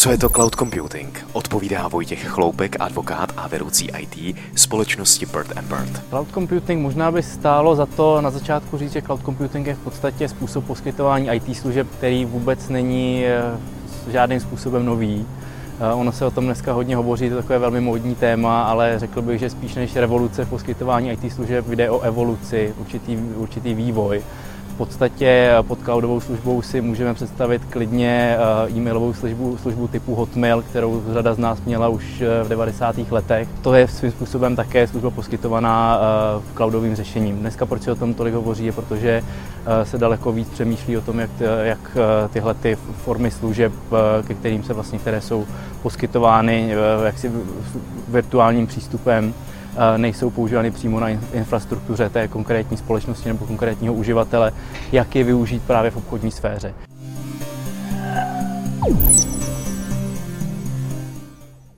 Co je to cloud computing? Odpovídá Vojtěch Chloupek, advokát a vedoucí IT společnosti Bird Bird. Cloud computing možná by stálo za to na začátku říct, že cloud computing je v podstatě způsob poskytování IT služeb, který vůbec není eh, žádným způsobem nový. Eh, ono se o tom dneska hodně hovoří, to je takové velmi módní téma, ale řekl bych, že spíš než revoluce v poskytování IT služeb jde o evoluci, určitý, určitý vývoj podstatě pod cloudovou službou si můžeme představit klidně eh, e-mailovou službu, službu typu Hotmail, kterou řada z nás měla už eh, v 90. letech. To je svým způsobem také služba poskytovaná eh, cloudovým řešením. Dneska proč se o tom tolik hovoří, je protože se daleko víc přemýšlí o tom, jak, jak tyhle ty formy služeb, ke kterým se vlastně, které jsou poskytovány jaksi virtuálním přístupem, nejsou používány přímo na infrastruktuře té konkrétní společnosti nebo konkrétního uživatele, jak je využít právě v obchodní sféře.